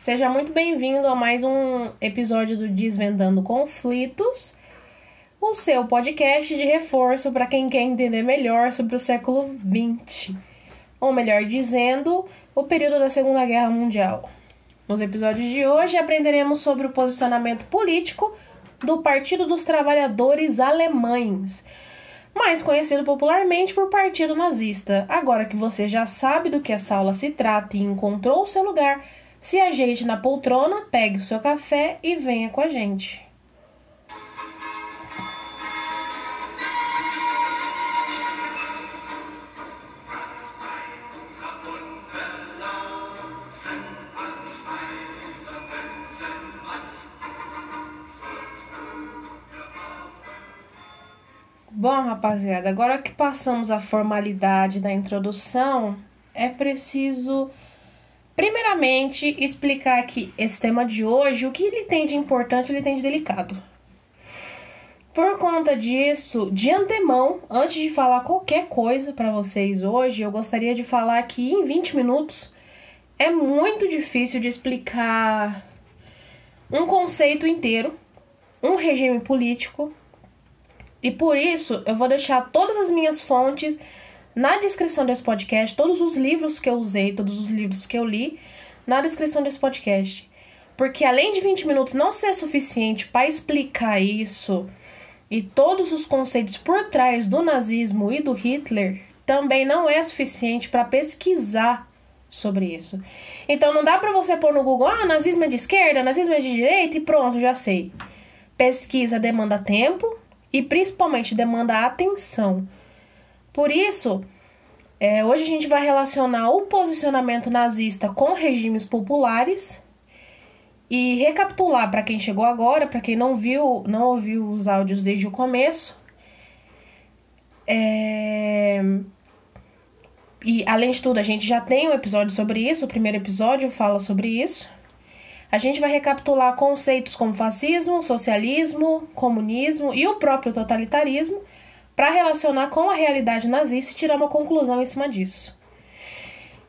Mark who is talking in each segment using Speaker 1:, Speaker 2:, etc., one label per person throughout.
Speaker 1: Seja muito bem-vindo a mais um episódio do Desvendando Conflitos, o seu podcast de reforço para quem quer entender melhor sobre o século XX, ou melhor dizendo, o período da Segunda Guerra Mundial. Nos episódios de hoje aprenderemos sobre o posicionamento político do Partido dos Trabalhadores Alemães, mais conhecido popularmente por Partido Nazista. Agora que você já sabe do que essa aula se trata e encontrou o seu lugar, se ajeite na poltrona, pegue o seu café e venha com a gente. Bom, rapaziada, agora que passamos a formalidade da introdução, é preciso primeiramente explicar que esse tema de hoje, o que ele tem de importante, ele tem de delicado. Por conta disso, de antemão, antes de falar qualquer coisa para vocês hoje, eu gostaria de falar que em 20 minutos é muito difícil de explicar um conceito inteiro, um regime político, e por isso, eu vou deixar todas as minhas fontes na descrição desse podcast, todos os livros que eu usei, todos os livros que eu li, na descrição desse podcast. Porque além de 20 minutos não ser suficiente para explicar isso e todos os conceitos por trás do nazismo e do Hitler, também não é suficiente para pesquisar sobre isso. Então não dá para você pôr no Google, ah, nazismo é de esquerda, nazismo é de direita e pronto, já sei. Pesquisa demanda tempo, e principalmente demanda atenção. Por isso, é, hoje a gente vai relacionar o posicionamento nazista com regimes populares e recapitular para quem chegou agora, para quem não viu, não ouviu os áudios desde o começo. É... E além de tudo, a gente já tem um episódio sobre isso, o primeiro episódio fala sobre isso. A gente vai recapitular conceitos como fascismo, socialismo, comunismo e o próprio totalitarismo para relacionar com a realidade nazista e tirar uma conclusão em cima disso.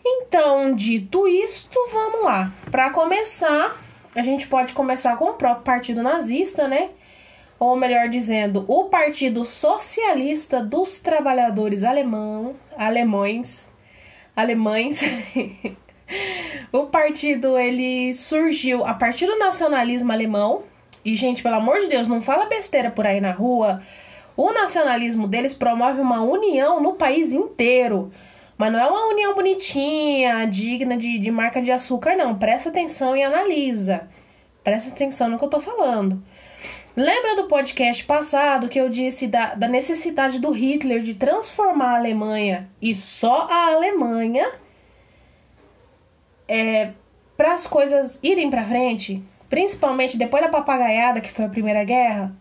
Speaker 1: Então, dito isto, vamos lá. Para começar, a gente pode começar com o próprio Partido Nazista, né? Ou melhor dizendo, o Partido Socialista dos Trabalhadores Alemão, alemães, alemães o partido ele surgiu a partir do nacionalismo alemão. E, gente, pelo amor de Deus, não fala besteira por aí na rua. O nacionalismo deles promove uma união no país inteiro. Mas não é uma união bonitinha, digna de, de marca de açúcar, não. Presta atenção e analisa. Presta atenção no que eu tô falando. Lembra do podcast passado que eu disse da, da necessidade do Hitler de transformar a Alemanha e só a Alemanha é, para as coisas irem para frente, principalmente depois da papagaiada que foi a Primeira Guerra.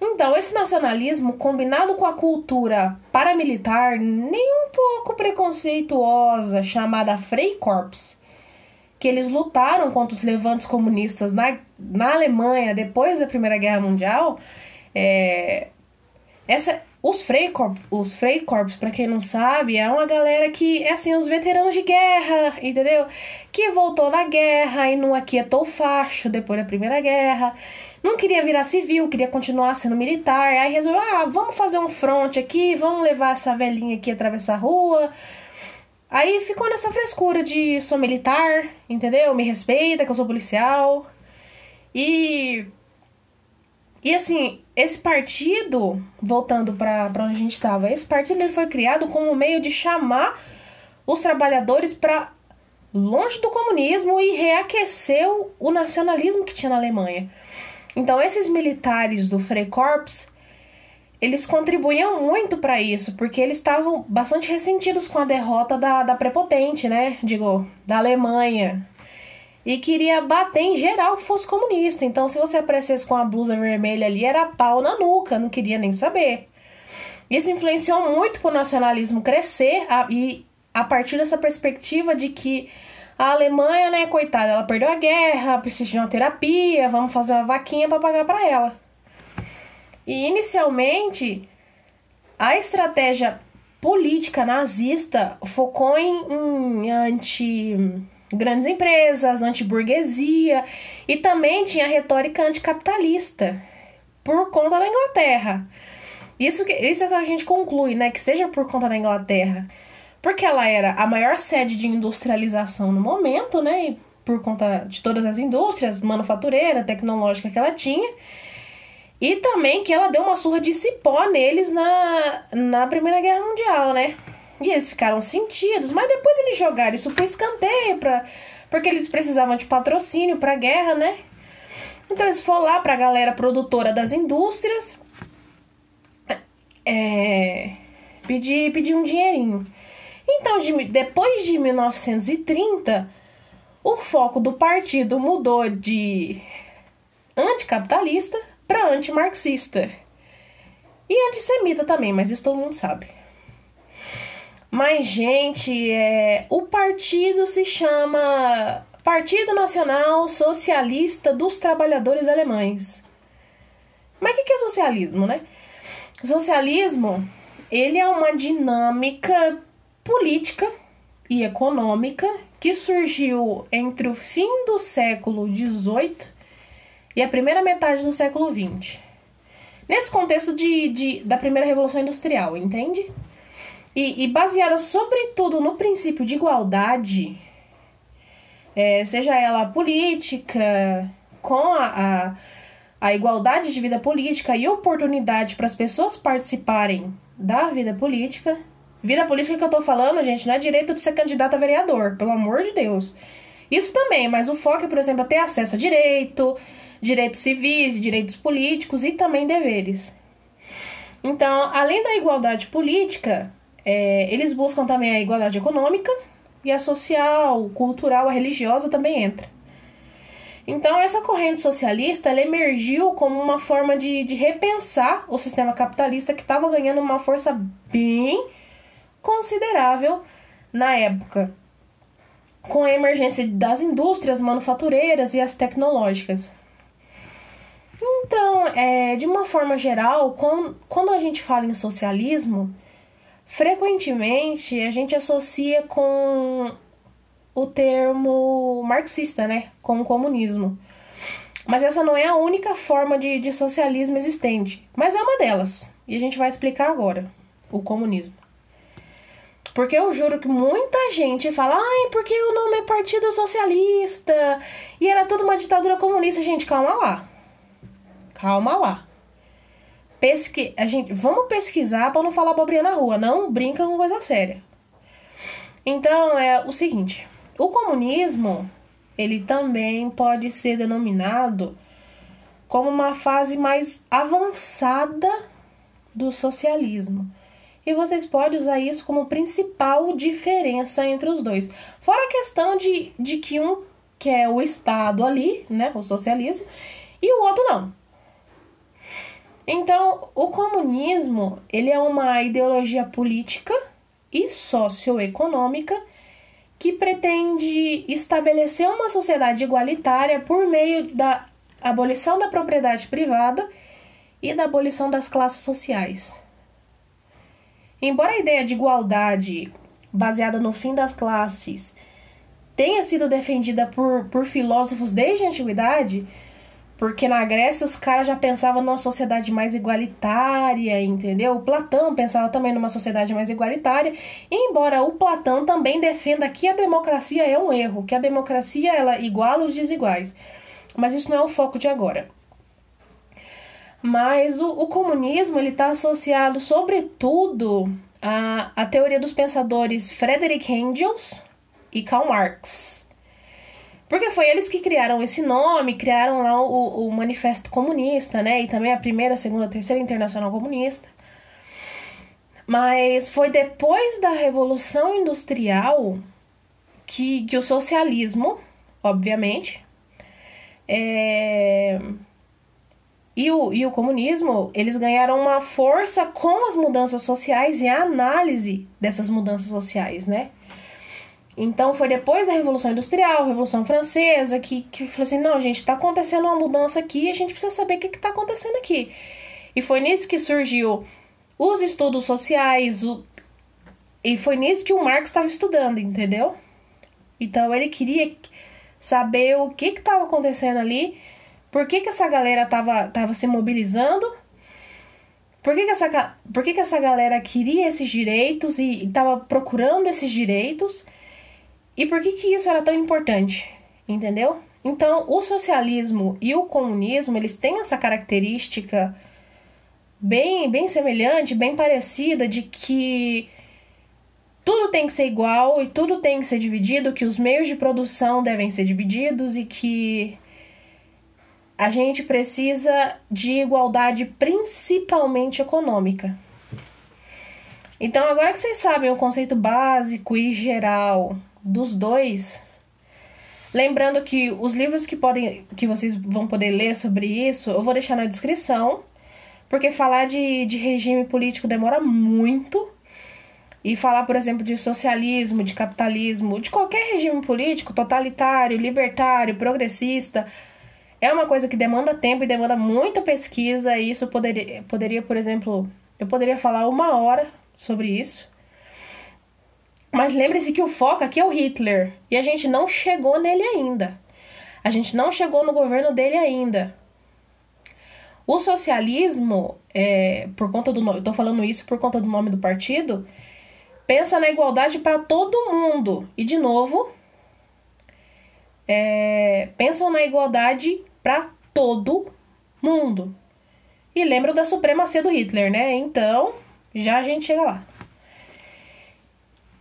Speaker 1: Então, esse nacionalismo, combinado com a cultura paramilitar nem um pouco preconceituosa, chamada Freikorps, que eles lutaram contra os levantes comunistas na, na Alemanha depois da Primeira Guerra Mundial, é, essa, os Freikorps, os Freikorps, para quem não sabe, é uma galera que é assim, os veteranos de guerra, entendeu? Que voltou da guerra e não aquietou o facho depois da Primeira Guerra. Não queria virar civil, queria continuar sendo militar. Aí resolveu, ah, vamos fazer um front aqui, vamos levar essa velhinha aqui atravessar a rua. Aí ficou nessa frescura de sou militar, entendeu? Me respeita que eu sou policial. E e assim, esse partido, voltando para onde a gente estava, esse partido ele foi criado como meio de chamar os trabalhadores para longe do comunismo e reaquecer o nacionalismo que tinha na Alemanha. Então, esses militares do Freikorps, eles contribuíam muito para isso, porque eles estavam bastante ressentidos com a derrota da, da prepotente, né? Digo, da Alemanha, e queria bater em geral que fosse comunista. Então, se você aparecesse com a blusa vermelha ali, era pau na nuca, não queria nem saber. Isso influenciou muito para o nacionalismo crescer a, e a partir dessa perspectiva de que a Alemanha, né, coitada, ela perdeu a guerra, precisa de uma terapia, vamos fazer uma vaquinha para pagar para ela. E inicialmente, a estratégia política nazista focou em, em anti grandes empresas, antiburguesia e também tinha retórica anticapitalista por conta da Inglaterra. Isso que, isso é que a gente conclui, né? Que seja por conta da Inglaterra. Porque ela era a maior sede de industrialização no momento, né? E por conta de todas as indústrias, manufatureira, tecnológica que ela tinha. E também que ela deu uma surra de cipó neles na, na Primeira Guerra Mundial, né? E eles ficaram sentidos, mas depois eles jogaram isso pro escanteio, pra, porque eles precisavam de patrocínio pra guerra, né? Então eles foram lá pra galera produtora das indústrias é, pedir, pedir um dinheirinho. Então, de, depois de 1930, o foco do partido mudou de anticapitalista para antimarxista. E antissemita também, mas isso todo mundo sabe. Mas, gente, é, o partido se chama Partido Nacional Socialista dos Trabalhadores Alemães. Mas o que, que é socialismo, né? Socialismo, ele é uma dinâmica política e econômica que surgiu entre o fim do século XVIII e a primeira metade do século XX. Nesse contexto de, de da primeira Revolução Industrial, entende? E, e baseada sobretudo no princípio de igualdade, é, seja ela política, com a, a, a igualdade de vida política e oportunidade para as pessoas participarem da vida política. Vida política que eu tô falando, gente, não é direito de ser candidato a vereador, pelo amor de Deus. Isso também, mas o foco é, por exemplo, ter acesso a direito, direitos civis, direitos políticos e também deveres. Então, além da igualdade política, é, eles buscam também a igualdade econômica e a social, cultural, a religiosa também entra. Então, essa corrente socialista ela emergiu como uma forma de, de repensar o sistema capitalista que estava ganhando uma força bem considerável na época, com a emergência das indústrias manufatureiras e as tecnológicas. Então, é, de uma forma geral, quando a gente fala em socialismo, frequentemente a gente associa com o termo marxista, né? Com o comunismo. Mas essa não é a única forma de, de socialismo existente, mas é uma delas. E a gente vai explicar agora o comunismo. Porque eu juro que muita gente fala, ai, porque o nome é Partido Socialista e era toda uma ditadura comunista. Gente, calma lá. Calma lá. Pesqui... A gente... Vamos pesquisar para não falar abobrinha na rua. Não brinca com coisa séria. Então, é o seguinte. O comunismo, ele também pode ser denominado como uma fase mais avançada do socialismo. E vocês podem usar isso como principal diferença entre os dois. Fora a questão de, de que um quer o Estado ali, né, o socialismo, e o outro não. Então, o comunismo, ele é uma ideologia política e socioeconômica que pretende estabelecer uma sociedade igualitária por meio da abolição da propriedade privada e da abolição das classes sociais. Embora a ideia de igualdade baseada no fim das classes tenha sido defendida por, por filósofos desde a antiguidade, porque na Grécia os caras já pensavam numa sociedade mais igualitária, entendeu? O Platão pensava também numa sociedade mais igualitária, embora o Platão também defenda que a democracia é um erro, que a democracia ela iguala os desiguais. Mas isso não é o foco de agora. Mas o, o comunismo ele está associado, sobretudo, à, à teoria dos pensadores Frederick Engels e Karl Marx. Porque foi eles que criaram esse nome, criaram lá o, o Manifesto Comunista, né? E também a primeira, segunda, terceira Internacional Comunista. Mas foi depois da Revolução Industrial que, que o socialismo, obviamente, é... e, o, e o comunismo, eles ganharam uma força com as mudanças sociais e a análise dessas mudanças sociais, né? Então foi depois da Revolução Industrial, Revolução Francesa, que, que falou assim: não, gente, está acontecendo uma mudança aqui a gente precisa saber o que está acontecendo aqui. E foi nisso que surgiu os estudos sociais, o... e foi nisso que o Marx estava estudando, entendeu? Então ele queria saber o que estava acontecendo ali, por que, que essa galera estava tava se mobilizando, por que, que, essa, por que, que essa galera queria esses direitos e estava procurando esses direitos e por que, que isso era tão importante, entendeu? Então, o socialismo e o comunismo, eles têm essa característica bem, bem semelhante, bem parecida de que tudo tem que ser igual e tudo tem que ser dividido, que os meios de produção devem ser divididos e que a gente precisa de igualdade principalmente econômica. Então, agora que vocês sabem o conceito básico e geral dos dois, lembrando que os livros que podem que vocês vão poder ler sobre isso, eu vou deixar na descrição, porque falar de, de regime político demora muito e falar, por exemplo, de socialismo, de capitalismo, de qualquer regime político, totalitário, libertário, progressista, é uma coisa que demanda tempo e demanda muita pesquisa, e isso poderia, poderia por exemplo, eu poderia falar uma hora sobre isso. Mas lembre-se que o foco aqui é o Hitler, e a gente não chegou nele ainda. A gente não chegou no governo dele ainda. O socialismo, é, por conta do eu tô falando isso por conta do nome do partido, pensa na igualdade para todo mundo. E, de novo, é, pensam na igualdade para todo mundo. E lembram da supremacia do Hitler, né? Então, já a gente chega lá.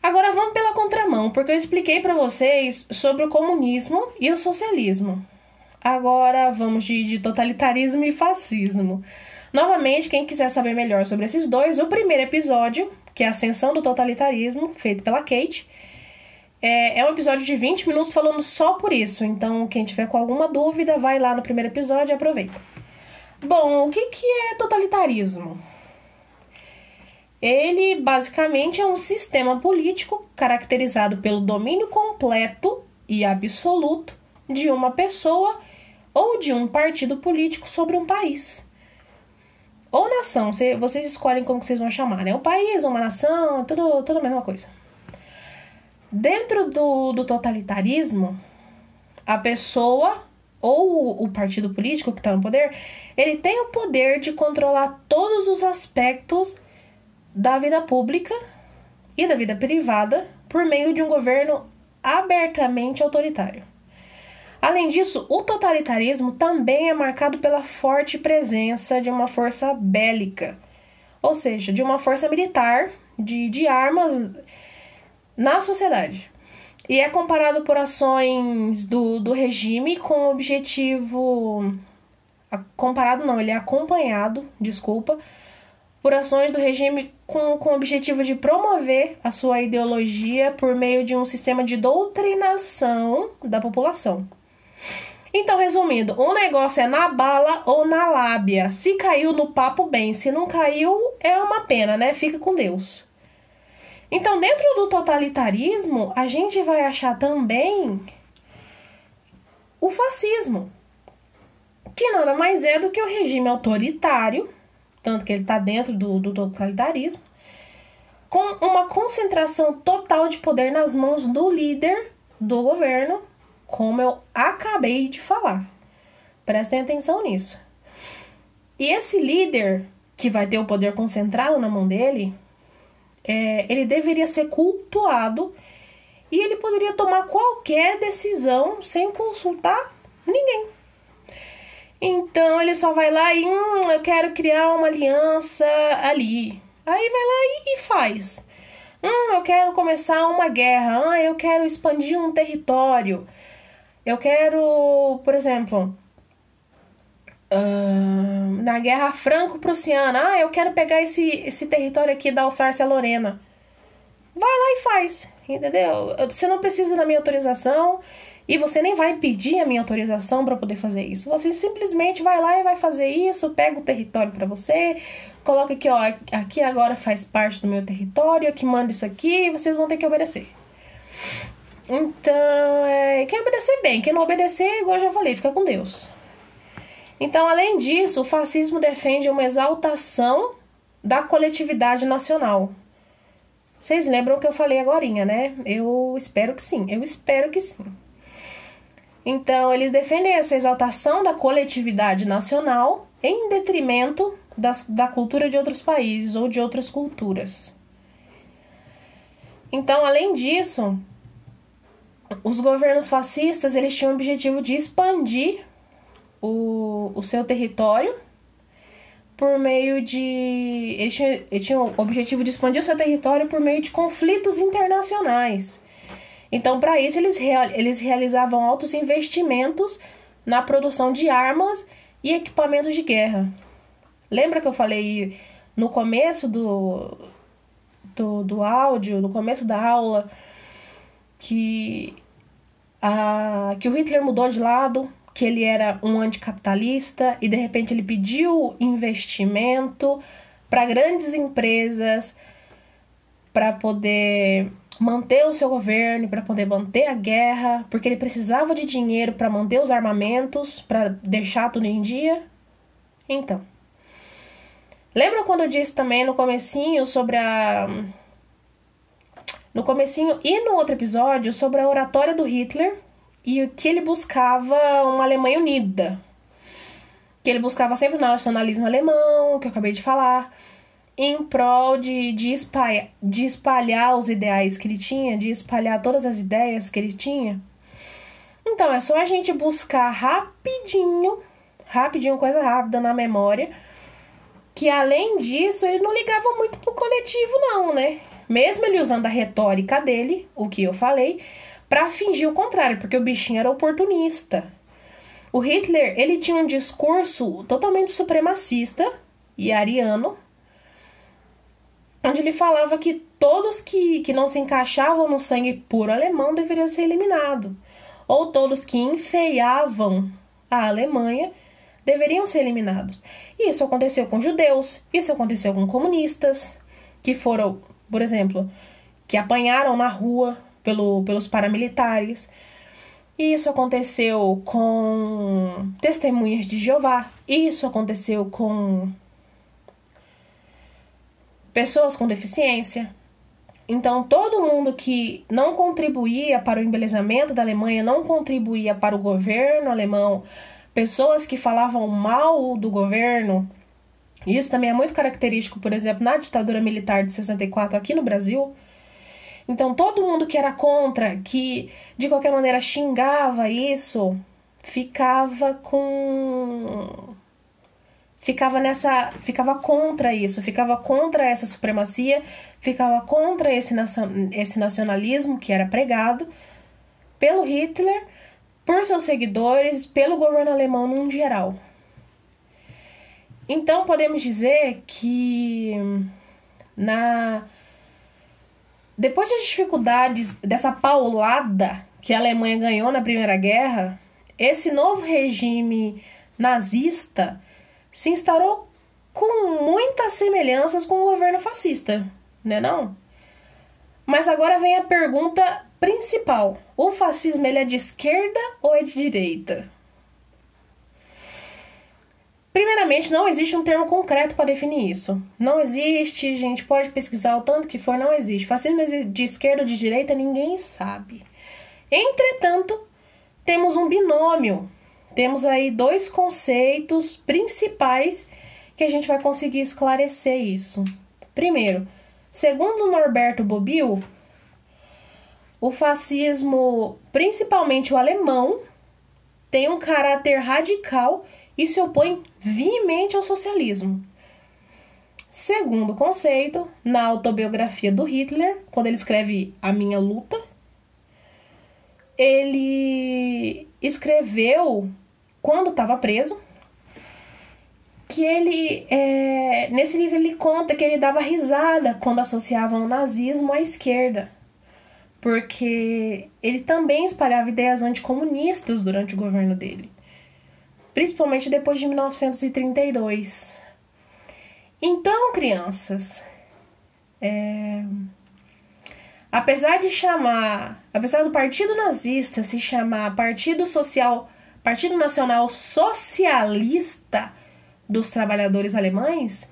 Speaker 1: Agora vamos pela contramão, porque eu expliquei para vocês sobre o comunismo e o socialismo. Agora vamos de, de totalitarismo e fascismo. Novamente, quem quiser saber melhor sobre esses dois, o primeiro episódio que é a Ascensão do Totalitarismo, feito pela Kate. É, é um episódio de 20 minutos falando só por isso, então quem tiver com alguma dúvida, vai lá no primeiro episódio e aproveita. Bom, o que, que é totalitarismo? Ele basicamente é um sistema político caracterizado pelo domínio completo e absoluto de uma pessoa ou de um partido político sobre um país ou nação, vocês escolhem como vocês vão chamar, né? Um país, uma nação, tudo, tudo a mesma coisa. Dentro do, do totalitarismo, a pessoa ou o partido político que está no poder, ele tem o poder de controlar todos os aspectos da vida pública e da vida privada por meio de um governo abertamente autoritário. Além disso, o totalitarismo também é marcado pela forte presença de uma força bélica, ou seja, de uma força militar, de, de armas na sociedade. E é comparado por ações do, do regime com o objetivo. Comparado não, ele é acompanhado, desculpa, por ações do regime com, com o objetivo de promover a sua ideologia por meio de um sistema de doutrinação da população. Então, resumindo, o negócio é na bala ou na lábia. Se caiu no papo, bem. Se não caiu, é uma pena, né? Fica com Deus. Então, dentro do totalitarismo, a gente vai achar também o fascismo, que nada mais é do que o regime autoritário, tanto que ele está dentro do, do totalitarismo, com uma concentração total de poder nas mãos do líder do governo como eu acabei de falar. Prestem atenção nisso. E esse líder que vai ter o poder concentrado na mão dele, é, ele deveria ser cultuado e ele poderia tomar qualquer decisão sem consultar ninguém. Então ele só vai lá e hum, eu quero criar uma aliança ali. Aí vai lá e, faz. Hum, eu quero começar uma guerra. Ah, eu quero expandir um território. Eu quero, por exemplo, uh, na Guerra Franco-Prussiana, ah, eu quero pegar esse, esse território aqui da Alsácia-Lorena. Vai lá e faz, entendeu? Você não precisa da minha autorização e você nem vai pedir a minha autorização para poder fazer isso. Você simplesmente vai lá e vai fazer isso, pega o território para você, coloca aqui, ó, aqui agora faz parte do meu território, aqui manda isso aqui e vocês vão ter que obedecer. Então, é, quem obedecer bem, quem não obedecer, igual eu já falei, fica com Deus. Então, além disso, o fascismo defende uma exaltação da coletividade nacional. Vocês lembram que eu falei agora, né? Eu espero que sim. Eu espero que sim. Então, eles defendem essa exaltação da coletividade nacional em detrimento das, da cultura de outros países ou de outras culturas. Então, além disso, os governos fascistas eles tinham o objetivo de expandir o, o seu território por meio de. Eles tinham, eles tinham o objetivo de expandir o seu território por meio de conflitos internacionais. Então, para isso, eles, real, eles realizavam altos investimentos na produção de armas e equipamentos de guerra. Lembra que eu falei no começo do, do, do áudio, no começo da aula, que, a, que o Hitler mudou de lado, que ele era um anticapitalista e de repente ele pediu investimento para grandes empresas para poder manter o seu governo, para poder manter a guerra, porque ele precisava de dinheiro para manter os armamentos, para deixar tudo em dia. Então, lembra quando eu disse também no comecinho sobre a no comecinho e no outro episódio sobre a oratória do Hitler e o que ele buscava uma Alemanha unida. Que ele buscava sempre o nacionalismo alemão, que eu acabei de falar, em prol de, de, espalhar, de espalhar os ideais que ele tinha, de espalhar todas as ideias que ele tinha. Então, é só a gente buscar rapidinho, rapidinho, coisa rápida na memória, que além disso, ele não ligava muito pro coletivo, não, né? Mesmo ele usando a retórica dele, o que eu falei, para fingir o contrário, porque o bichinho era oportunista. O Hitler, ele tinha um discurso totalmente supremacista e ariano, onde ele falava que todos que, que não se encaixavam no sangue puro alemão deveriam ser eliminados, ou todos que enfeiavam a Alemanha deveriam ser eliminados. E isso aconteceu com judeus, isso aconteceu com comunistas, que foram por exemplo, que apanharam na rua pelo, pelos paramilitares. Isso aconteceu com testemunhas de Jeová. Isso aconteceu com pessoas com deficiência. Então, todo mundo que não contribuía para o embelezamento da Alemanha, não contribuía para o governo alemão, pessoas que falavam mal do governo, isso também é muito característico, por exemplo, na ditadura militar de 64 aqui no Brasil. Então, todo mundo que era contra, que de qualquer maneira xingava isso, ficava com ficava nessa ficava contra isso, ficava contra essa supremacia, ficava contra esse, esse nacionalismo que era pregado pelo Hitler, por seus seguidores, pelo governo alemão num geral. Então podemos dizer que na depois das dificuldades dessa paulada que a Alemanha ganhou na Primeira Guerra, esse novo regime nazista se instaurou com muitas semelhanças com o governo fascista, né não? Mas agora vem a pergunta principal: o fascismo ele é de esquerda ou é de direita? Primeiramente, não existe um termo concreto para definir isso. Não existe, gente pode pesquisar o tanto que for, não existe. Fascismo de esquerda ou de direita, ninguém sabe. Entretanto, temos um binômio. Temos aí dois conceitos principais que a gente vai conseguir esclarecer isso. Primeiro, segundo Norberto Bobbio, o fascismo, principalmente o alemão, tem um caráter radical e se opõe veemente ao socialismo. Segundo conceito, na autobiografia do Hitler, quando ele escreve A Minha Luta, ele escreveu, quando estava preso, que ele, é, nesse livro, ele conta que ele dava risada quando associavam o nazismo à esquerda, porque ele também espalhava ideias anticomunistas durante o governo dele principalmente depois de 1932. Então, crianças, é... apesar de chamar, apesar do Partido Nazista se chamar Partido Social, Partido Nacional Socialista dos Trabalhadores Alemães,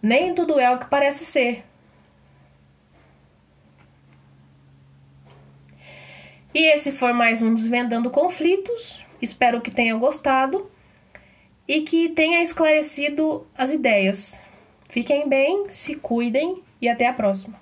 Speaker 1: nem tudo é o que parece ser. E esse foi mais um Desvendando Conflitos. Espero que tenha gostado e que tenha esclarecido as ideias. Fiquem bem, se cuidem e até a próxima.